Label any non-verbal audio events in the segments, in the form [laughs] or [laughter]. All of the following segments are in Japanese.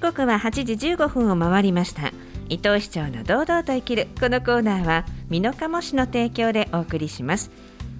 時刻は8時15分を回りました。伊藤市長の堂々と生きる。このコーナーは美濃加茂市の提供でお送りします。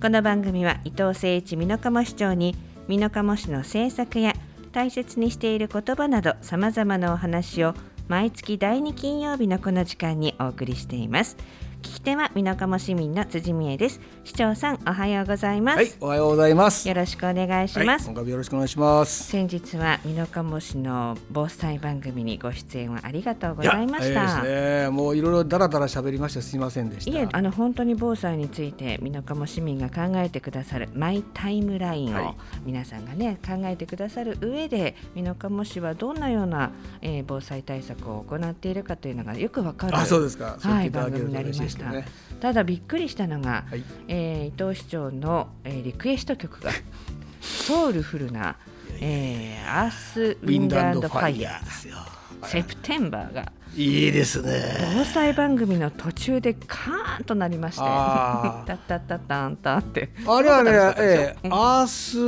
この番組は伊藤誠一美濃加茂市長に美濃加茂市の政策や大切にしている言葉などさまざまなお話を毎月第2金曜日のこの時間にお送りしています。聞き手は美濃加茂市民の辻美恵です市長さんおはようございます、はい、おはようございます。よろしくお願いします、はい、今回もよろしくお願いします。先日は美濃加茂市の防災番組にご出演をありがとうございました。いやええですね、もういろいろだらだら喋りましてすみませんでした。いえ、あの本当に防災について美濃加茂市民が考えてくださるマイタイムラインを皆さんがね考えてくださる上で美濃加茂市はどんなような、えー、防災対策を行っているかというのがよくわかるあそうですか。はい、番組になりました。ね、ただびっくりしたのが、はい、えー、伊藤市長の、えー、リクエスト曲が [laughs] ソウルフルな、えー、アースウィンドアンドファイヤー。セプテンバーがいいですね。防災番組の途中でカーンとなりまして、あ [laughs] タッタッタッタンタンって。あれはね、ええうんアース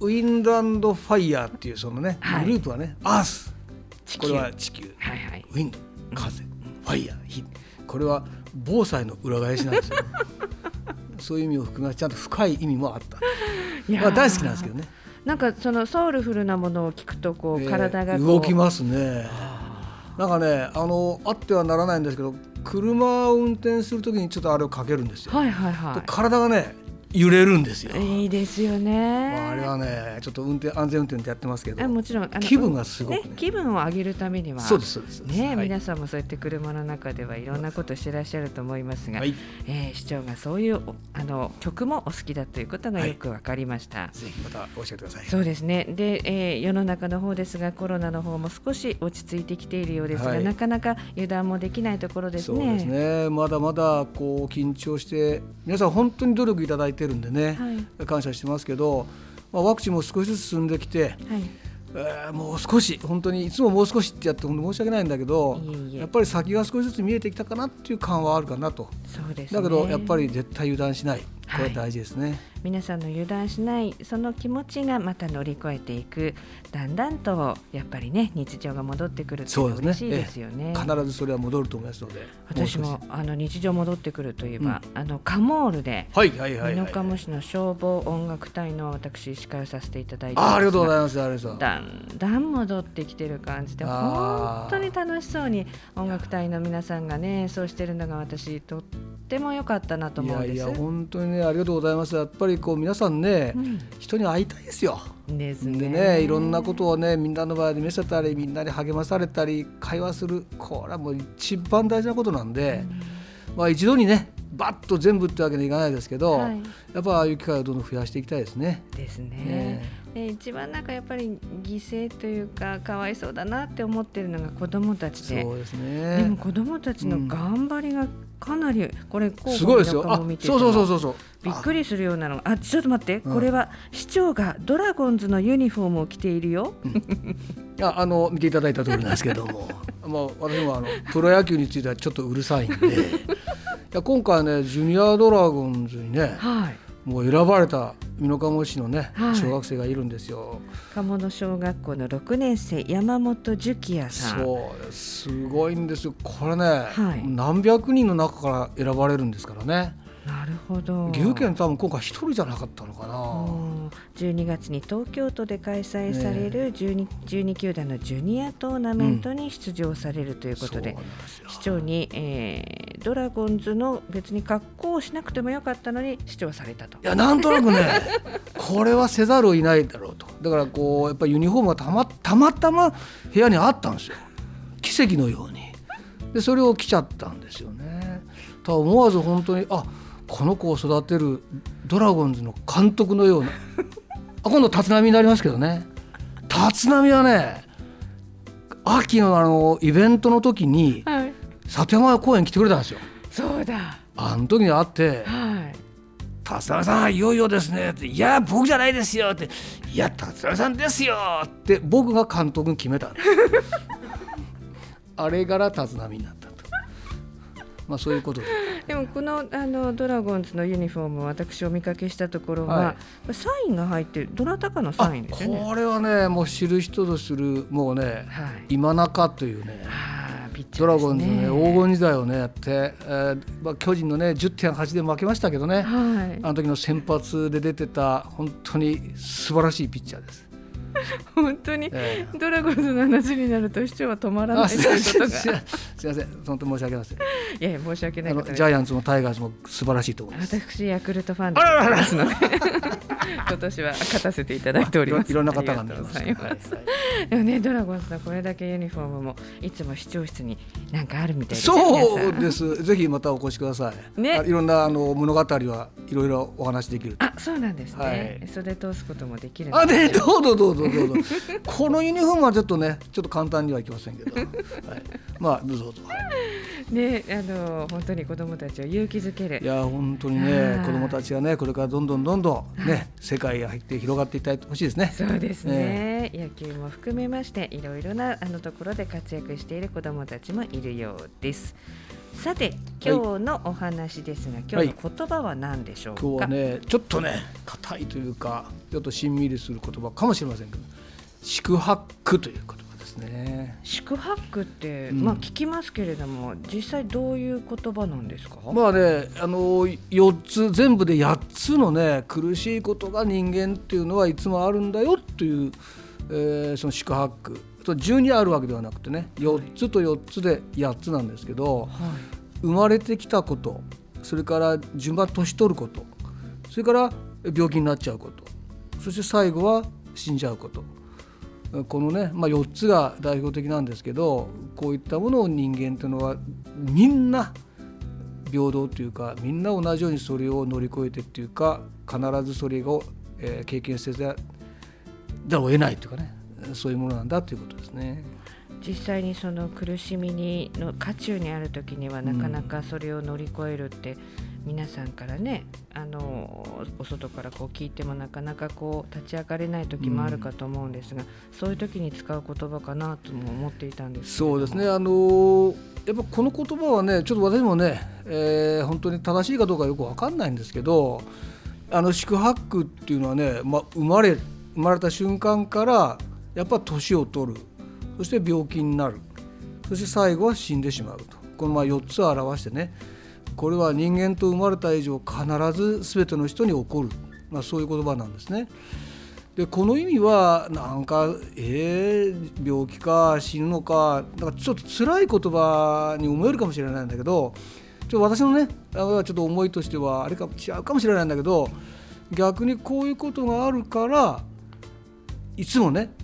ウィンドアンドファイヤーっていうそのね、はいグループはね、アース。地球これは地球。はいはい。ウィンド、風、ファイヤー、火。これは防災の裏返しなんですよ。[laughs] そういう意味を含めちゃんと深い意味もあった。いやーまあ大好きなんですけどね。なんかそのソウルフルなものを聞くとこう、えー体が動きますね。なんかねあのあってはならないんですけど車を運転するときにちょっとあれをかけるんですよ。はいはいでは体がね揺れるんですよ。い。いいですよね。まあ、あれはねちょっと運転安全運転でやってますけどあもちろん気分がすごくね気分を上げるためにはそうですそうですね、はい皆さんもそうやって車の中ではいろんなことしてらっしゃると思いますが、はいえー市長がそういうおあの曲もお好きだということがよくわかりました。ぜひまた教えてください。そうですねで、えー世の中の方ですがコロナの方も少し落ち着いてきているようですが、はいなかなか油断もできないところですね。そうですねまだまだこう緊張して皆さん本当に努力いただいてるんでね、はい。感謝してますけど、まあ、ワクチンも少しずつ進んできて、はい。えーもう少し本当にいつももう少しってやって本当申し訳ないんだけどやっぱり先が少しずつ見えてきたかなっていう感はあるかなと。そうですね。だけどやっぱり絶対油断しないこれ大事ですね、皆さんの油断しないその気持ちがまた乗り越えていく。だんだんとやっぱりね日常が戻ってくるっていう嬉しいですよね。必ずそれは戻ると思いますので。私もあの日常戻ってくるといえば、あのカモールではいはいはいはい。美濃加茂市の消防音楽隊の私司会をさせていただいてあありがとうございまます。ありがとうございます。だんだん戻ってきてる感じで本当に楽しそうに音楽隊の皆さんがねそうしてるのが私とっても良かったなとい思うんです。やいや本当にねありがとうございますやっぱりこう皆さんね、うん人に会いたいですよですね。でねいろんなことをねみんなの前で見せたりみんなに励まされたり会話するこれはもう一番大事なことなんで、まあ一度にねバッと全部ってわけにはいかないですけど、はいやっぱああいう機会をどんどん増やしていきたいですね。ですねね。で一番なんかやっぱり犠牲というかかわいそうだなって思ってるのが子どもたちで。そうですでねも。子どもたちの頑張りがかなり、これ広すごいですよ。あそうそうそうそうそう。びっくりするようなのあちょっと待って、うんこれは市長がドラゴンズのユニフォームを着ているよ。[laughs] ああの見ていただいた通りなんですけども [laughs] もう私もあのプロ野球についてはちょっとうるさいんでいや今回ねジュニアドラゴンズにねはい。もう選ばれた美濃加茂市のね、はい小学生がいるんですよ。鴨野小学校の6年生山本樹樹也さん。そうすごいんですよこれね、はい何百人の中から選ばれるんですからねなるほど。岐阜県多分今回一人じゃなかったのかな。うん12月に東京都で開催される 12, 12球団のジュニアトーナメントに出場されるということで、そうなんで市長に、えードラゴンズの別に格好をしなくてもよかったのに市長されたと。い。やなんとなくね [laughs] これはせざるを得ないだろうと。だからこうやっぱりユニフォームがたまたまたま部屋にあったんですよ。奇跡のように。でそれを着ちゃったんですよね。思わず本当にあこの子を育てるドラゴンズの監督のような。[laughs] あ今度立浪になりますけどね。立浪はね秋のあのイベントの時にはい、里山公園来てくれたんですよ。そうだ。あの時に会ってはい。達郎さんいよいよですね」って「いや僕じゃないですよ」って「いや達郎さんですよ」って僕が監督に決めた。[laughs] あれから立浪になった。とまあそういうことで、でもこのあのドラゴンズのユニフォームを私お見かけしたところは、はサインが入ってるどなたかのサインですよね。これはねもう知る人ぞ知るもうねはい。今中というねドラゴンズのね黄金時代をねやって、えーまあ、巨人のね10.8で負けましたけどねはい。あの時の先発で出てた本当に素晴らしいピッチャーです。[laughs] 本当にえドラゴンズの話になると市長は止まらないということが。すいません本当に申し訳ありません。いやいや申し訳なあいジャイアンツもタイガースも素晴らしいと思います。私ヤクルトファンですので [laughs] 今年は勝たせていただいておりますいろんな方がでもねドラゴンズのこれだけユニフォームもいつも視聴室になんかあるみたいですねそうです。ぜひまたお越しください。ねあいろんなあの物語はいろいろお話できる。あそうなんですね、はい。袖通すこともできるんあでどうぞどうぞどうぞ。このユニフォームはちょっとねちょっと簡単にはいきませんけど。はい、まあどうぞどうぞ。はいねあの本当に子供たちを勇気づける。いや本当にはい。ね子供たちがねこれからどんどんどんどんね世界へ入って広がっていってほしいですね。そうですね、野球も含めましていろいろなあのところで活躍している子どもたちもいるようですさて今日のお話ですが、今日の言葉は何でしょうか、今日はねちょっとね硬いというかちょっとしんみりする言葉かもしれませんけど宿泊という言葉ですね。宿泊って、うん。まあ聞きますけれども実際どういう言葉なんですか、まあねあの4つ全部で8つのね苦しいことが人間っていうのはいつもあるんだよという、えーその宿泊。と12あるわけではなくてね4つと4つで8つなんですけどはい生まれてきたことそれから順番年取ることそれから病気になっちゃうことそして最後は死んじゃうことこのね、まあ、4つが代表的なんですけどこういったものを人間というのはみんな平等というかみんな同じようにそれを乗り越えてっていうか必ずそれを、え経験せざるを得ないというかね。そういうものなんだということですね。実際にその苦しみにの渦中にある時にはなかなかそれを乗り越えるって、皆さんからねあのお外からこう聞いてもなかなかこう立ち上がれない時もあるかと思うんですが、そういう時に使う言葉かなとも思っていたんですそうですね、あのーやっぱこの言葉はねちょっと私もね、えー本当に正しいかどうかよく分かんないんですけどあの宿泊っていうのはね、まあ、生まれ生まれた瞬間からやっぱ年を取る。そして病気になる。そして最後は死んでしまうと。このまあ4つを表してね。これは人間と生まれた以上必ず全ての人に起こる、まあ、そういう言葉なんですね。でこの意味はなんかえー、病気か死ぬのかなんかちょっと辛い言葉に思えるかもしれないんだけどちょっと私のねあのちょっと思いとしてはあれか違うかもしれないんだけど逆にこういうことがあるからいつもね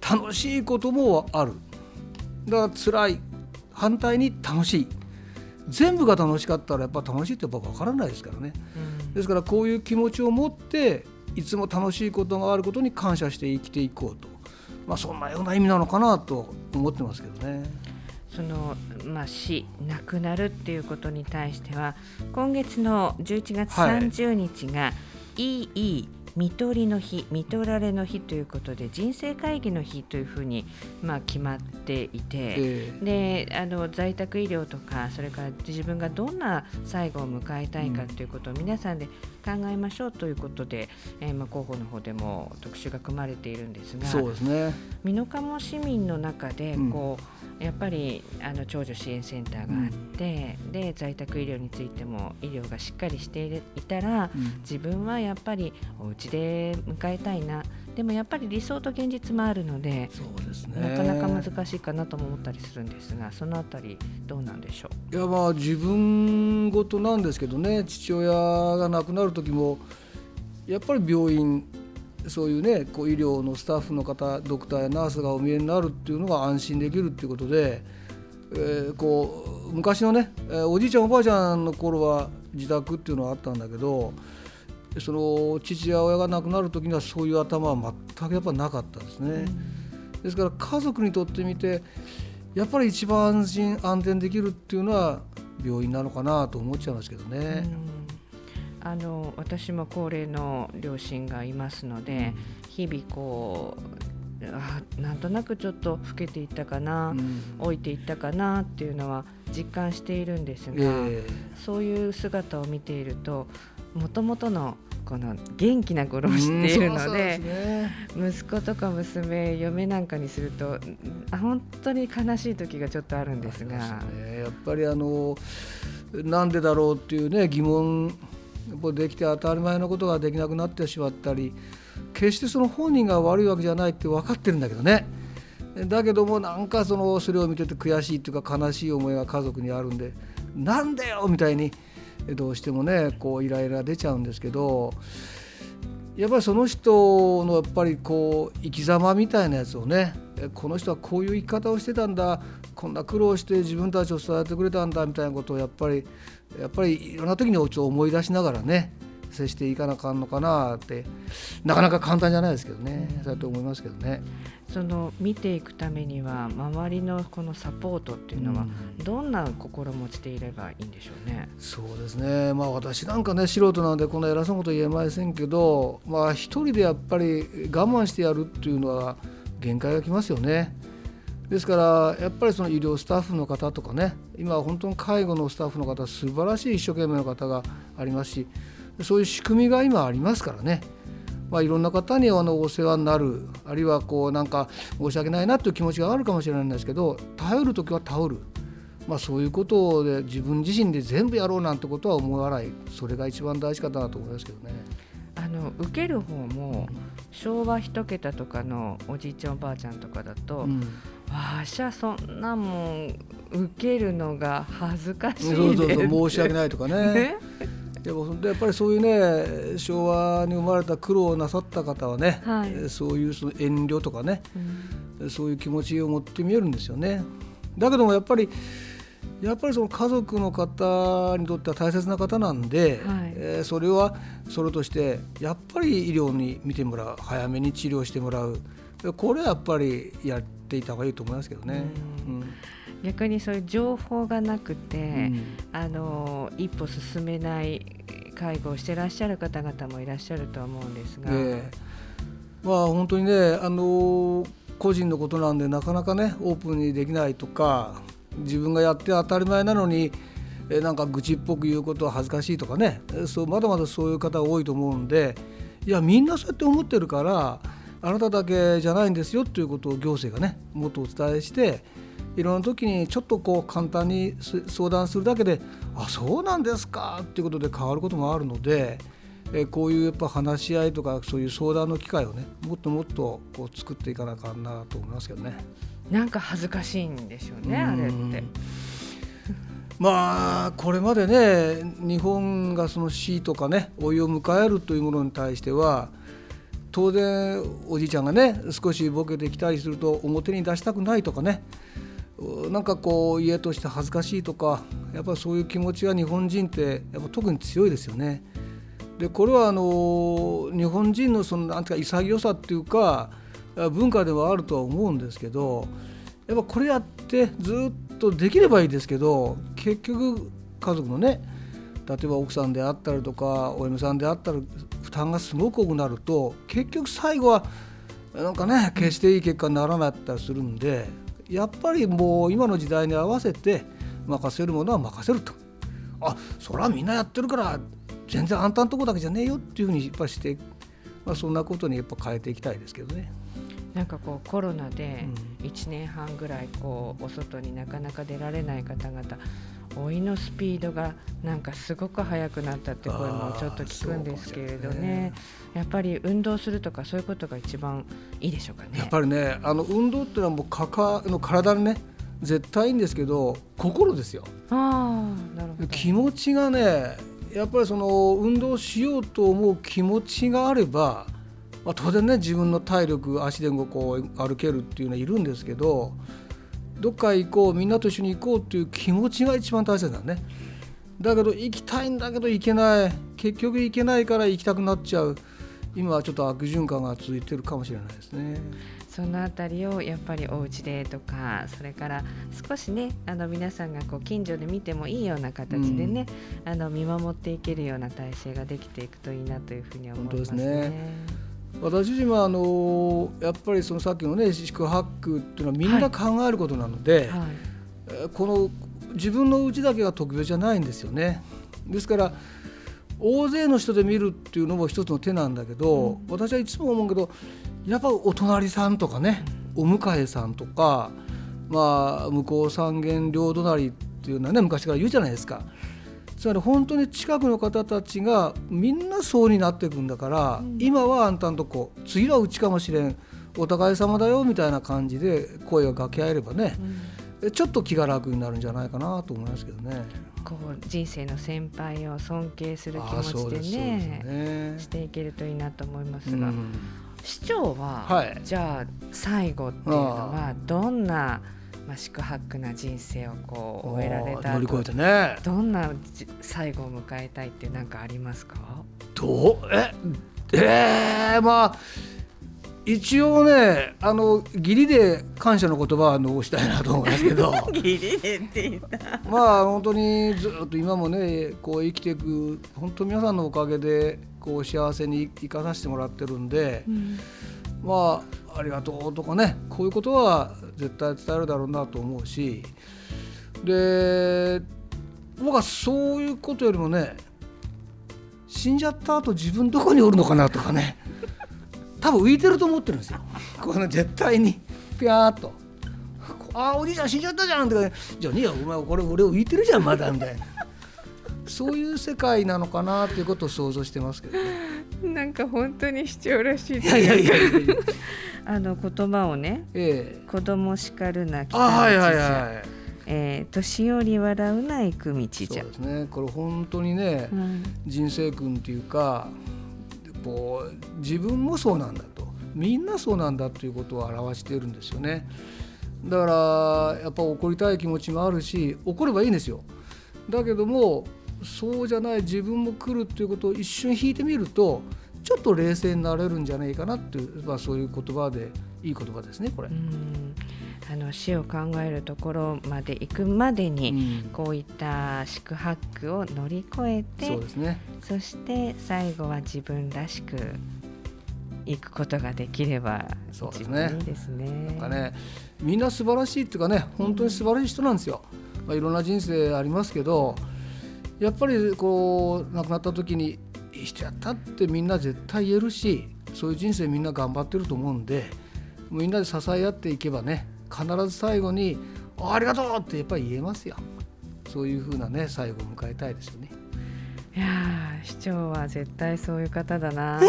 楽しいこともある。だから辛い反対に楽しい。全部が楽しかったらやっぱ楽しいってやっぱ分からないですからね。うん。ですからこういう気持ちを持っていつも楽しいことがあることに感謝して生きていこうと、まあ、そんなような意味なのかなと思ってますけどね。その、まあ、死亡くなるっていうことに対しては今月の11月はい。30日が、い、いい見取りの日見取られの日ということで人生会議の日というふうに、まあ、決まっていて。えであの在宅医療とかそれから自分がどんな最後を迎えたいかということを皆さんで考えましょうということで、えーまあ、広報の方でも特集が組まれているんですがえそうですね。美濃加茂市民の中でうんこう、やっぱりあの長女支援センターがあって、で在宅医療についても医療がしっかりしていたらうん。自分はやっぱりお家で迎えたいな。でもやっぱり理想と現実もあるので、そうですね。なかなか難しいかなとも思ったりするんですがそのあたりどうなんでしょう？いやまあ自分事なんですけどね父親が亡くなる時もやっぱり病院そういうねこう医療のスタッフの方ドクターやナースがお見えになるっていうのが安心できるっていうことで、えーこう昔のね、えーおじいちゃんおばあちゃんの頃は自宅っていうのはあったんだけどその父や親が亡くなる時にはそういう頭は全くやっぱなかったですね。ですから家族にとってみてやっぱり一番安心安全できるっていうのは病院なのかなと思っちゃいますけどね。うんあの私も高齢の両親がいますので、日々こうあなんとなくちょっと老けていったかな、うん。老いていったかなっていうのは実感しているんですが、えそういう姿を見ているともともとのこの元気な頃を知っているのうんそうそうで,、ね。息子とか娘嫁なんかにするとあ本当に悲しい時がちょっとあるんですが。すね。やっぱりあのなんでだろうっていうね疑問やっぱできて当たり前のことができなくなってしまったり決してその本人が悪いわけじゃないって分かってるんだけどね。だけどもなんかそのそれを見てて悔しいっていうか悲しい思いが家族にあるんでなんだよみたいにどうしてもねこうイライラ出ちゃうんですけどやっぱりその人のやっぱりこう生き様みたいなやつをねこの人はこういう生き方をしてたんだ。こんな苦労して自分たちを育ててくれたんだみたいなことをやっぱりやっぱりいろんな時に思い出しながらね接していかなあかんのかなってなかなか簡単じゃないですけどね。そうやって思いますけどね。その見ていくためには周りのこのサポートっていうのはうん。どんな心持ちでいればいいんでしょうね。そうですね。まあ私なんかね素人なんでこんな偉そうなこと言えませんけどまあ一人でやっぱり我慢してやるっていうのは限界がきますよね。ですからやっぱりその医療スタッフの方とかね今は本当に介護のスタッフの方素晴らしい一生懸命の方がありますしそういう仕組みが今ありますからね。まあ、いろんな方にあのお世話になるあるいはこうなんか申し訳ないなという気持ちがあるかもしれないんですけど頼る時は頼るまあ、そういうことで自分自身で全部やろうなんてことは思わないそれが一番大事かなと思いますけどね。あの受ける方も昭和一桁とかのおじいちゃんおばあちゃんとかだと、うん。わしゃそんなもん受けるのが恥ずかしいそうそうでそう申し訳ないとかね。[laughs] ね？でもでやっぱりそういうね昭和に生まれた苦労をなさった方はね、はい。えーそういうその遠慮とかねうん。そういう気持ちを持って見えるんですよね。だけどもやっぱりやっぱりその家族の方にとっては大切な方なんで、はい。えーそれはそれとしてやっぱり医療に見てもらう早めに治療してもらう。これはやっぱりやっていた方がいいと思いますけどね。うん。うん。逆にそういう情報がなくて、うん。あの一歩進めない介護をしてらっしゃる方々もいらっしゃるとは思うんですが、ええ。まあ本当にねあの個人のことなんでなかなかねオープンにできないとか自分がやって当たり前なのにえなんか愚痴っぽく言うことは恥ずかしいとかねそうまだまだそういう方が多いと思うんでいやみんなそうやって思ってるからあなただけじゃないんですよということを行政がねもっとお伝えしていろんな時にちょっとこう簡単に相談するだけであそうなんですかっていうことで変わることもあるので。えこういうやっぱ話し合いとかそういう相談の機会をねもっともっとこう作っていかなあかんなと思いますけどね。なんか恥ずかしいんでしょうねあれって。[laughs] まあこれまでね日本がその死とかね老いを迎えるというものに対しては当然おじいちゃんがね少しボケてきたりすると表に出したくないとかねうなんかこう家として恥ずかしいとかやっぱりそういう気持ちが日本人ってやっぱ特に強いですよね。でこれはあの日本人のそのなんていうか潔さっていうか文化ではあるとは思うんですけどやっぱこれやってずっとできればいいですけど結局家族のね例えば奥さんであったりとかお嫁さんであったり負担がすごく多くなると結局最後はなんかね決していい結果にならなかったりするんでやっぱりもう今の時代に合わせて任せるものは任せると。あそれはみんなやってるから全然あんたのとこだけじゃねえよっていうふうにやっぱして、まあ、そんなことにやっぱ変えていきたいですけどね。なんかこうコロナでうん1年半ぐらいこうお外になかなか出られない方々老いのスピードがなんかすごく速くなったって声もちょっと聞くんですけれどねねやっぱり運動するとかそういうことが一番いいでしょうかね。やっぱりねあの運動っていうのはもうかかの体にね絶対いいんですけど心ですよああなるほど。気持ちがねやっぱりその運動しようと思う気持ちがあれば、まあ、当然ね自分の体力足でこう歩けるっていうのはいるんですけどどっか行こうみんなと一緒に行こうっていう気持ちが一番大切だね。だけど行きたいんだけど行けない。結局行けないから行きたくなっちゃう。今はちょっと悪循環が続いてるかもしれないですね。そのあたりをやっぱりお家でとかそれから少しねあの皆さんがこう近所で見てもいいような形でね、あの見守っていけるような体制ができていくといいなというふうに思いますね。私自身はあのやっぱりそのさっきのね宿泊っていうのはみんな考えることなので、はい、この自分のうちだけが特別じゃないんですよね。ですから大勢の人で見るっていうのも一つの手なんだけど、うん、私はいつも思うけどやっぱお隣さんとかね、お迎えさんとか、まあ、向こう三軒両隣っていうのはね昔から言うじゃないですか。つまり本当に近くの方たちがみんなそうになっていくんだから、うん、今はあんたんとこ次はうちかもしれんお互い様だよみたいな感じで声が掛け合えればね、うん、ちょっと気が楽になるんじゃないかなと思いますけどね。こう人生の先輩を尊敬する気持ちでね、ね、していけるといいなと思いますが、うん、市長は、はい、じゃあ最後っていうのはどんなまあ、宿泊な人生をこう終えられた乗り越えてね。どんな最後を迎えたいって何かありますか？どう？ええー、まあ一応ねあの義理で感謝の言葉は残したいなと思いますけど。[laughs] 義理でって言った。まあ本当にずっと今もねこう生きていく本当皆さんのおかげでこう幸せに生かさせてもらってるんで、うん、まあありがとうとかねこういうことは絶対伝えるだろうなと思うしで僕はそういうことよりもね死んじゃった後自分どこにおるのかなとかね [laughs] 多分浮いてると思ってるんですよ。この絶対に。ピャーっと「ああおじいちゃん死んじゃったじゃん」とか、ね「じゃあねえお前これ俺浮いてるじゃんまだ」みたいな。そういう世界なのかなっていうことを想像してますけど、ね、なんか本当に主張らしいいやいやいやいや。あの言葉をね、ええ、子供叱るな北道じゃ、はいはいはい。えー、年寄り笑うな行く道じゃそうですね。これ本当にね、うん、人生訓っていうかこう自分もそうなんだと。みんなそうなんだということを表しているんですよね。だからやっぱ怒りたい気持ちもあるし怒ればいいんですよ。だけどもそうじゃない自分も来るっていうことを一瞬引いてみるとちょっと冷静になれるんじゃないかなっていう、まあ、そういう言葉でいい言葉ですねこれ。あの死を考えるところまで行くまでに、こういった宿泊を乗り越えてそうですねそして最後は自分らしく行くことができればそうですねいいですね。なんかねみんな素晴らしいっていうかね本当に素晴らしい人なんですよ。まあ、いろんな人生ありますけどやっぱりこう亡くなった時にいい人やったってみんな絶対言えるしそういう人生みんな頑張ってると思うんでみんなで支え合っていけばね必ず最後に「ありがとう!」ってやっぱり言えますよ。そういうふうなね最後を迎えたいですよね。いや市長は絶対そういう方だな。い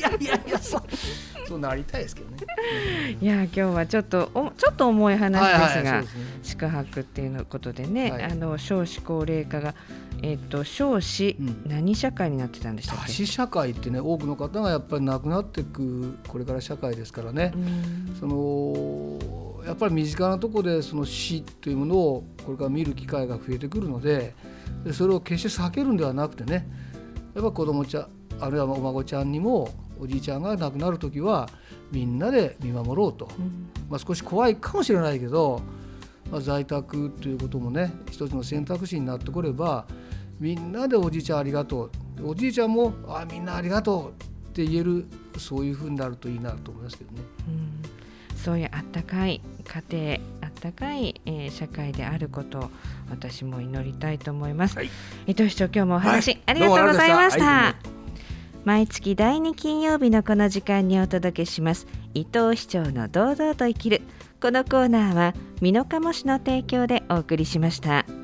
やいやいやそうそうなりたいですけどね。いや今日はちょっとおちょっと重い話ですが、はいはいすね、宿泊っていうのことでね、はい、あの少子高齢化がえっ、ー、と少子、うん、何社会になってたんでしたっけ？多子社会ってね多くの方がやっぱり亡くなっていくこれから社会ですからね。そのやっぱり身近なところでその死というものをこれから見る機会が増えてくるので。でそれを決して避けるんではなくてねやっぱ子供ちゃんあるいはお孫ちゃんにもおじいちゃんが亡くなる時はみんなで見守ろうと、うん、まあ、少し怖いかもしれないけど、まあ、在宅ということもね一つの選択肢になってこればみんなでおじいちゃんありがとう。おじいちゃんもあみんなありがとうって言えるそういうふうになるといいなと思いますけどね。うん、そういうあったかい家庭あったかい、えー、社会であることを私も祈りたいと思います、はい、伊藤市長今日もお話、はい、ありがとうございました、はい、毎月第2金曜日のこの時間にお届けします。伊藤市長の堂々と生きる。このコーナーは美濃加茂市の提供でお送りしました。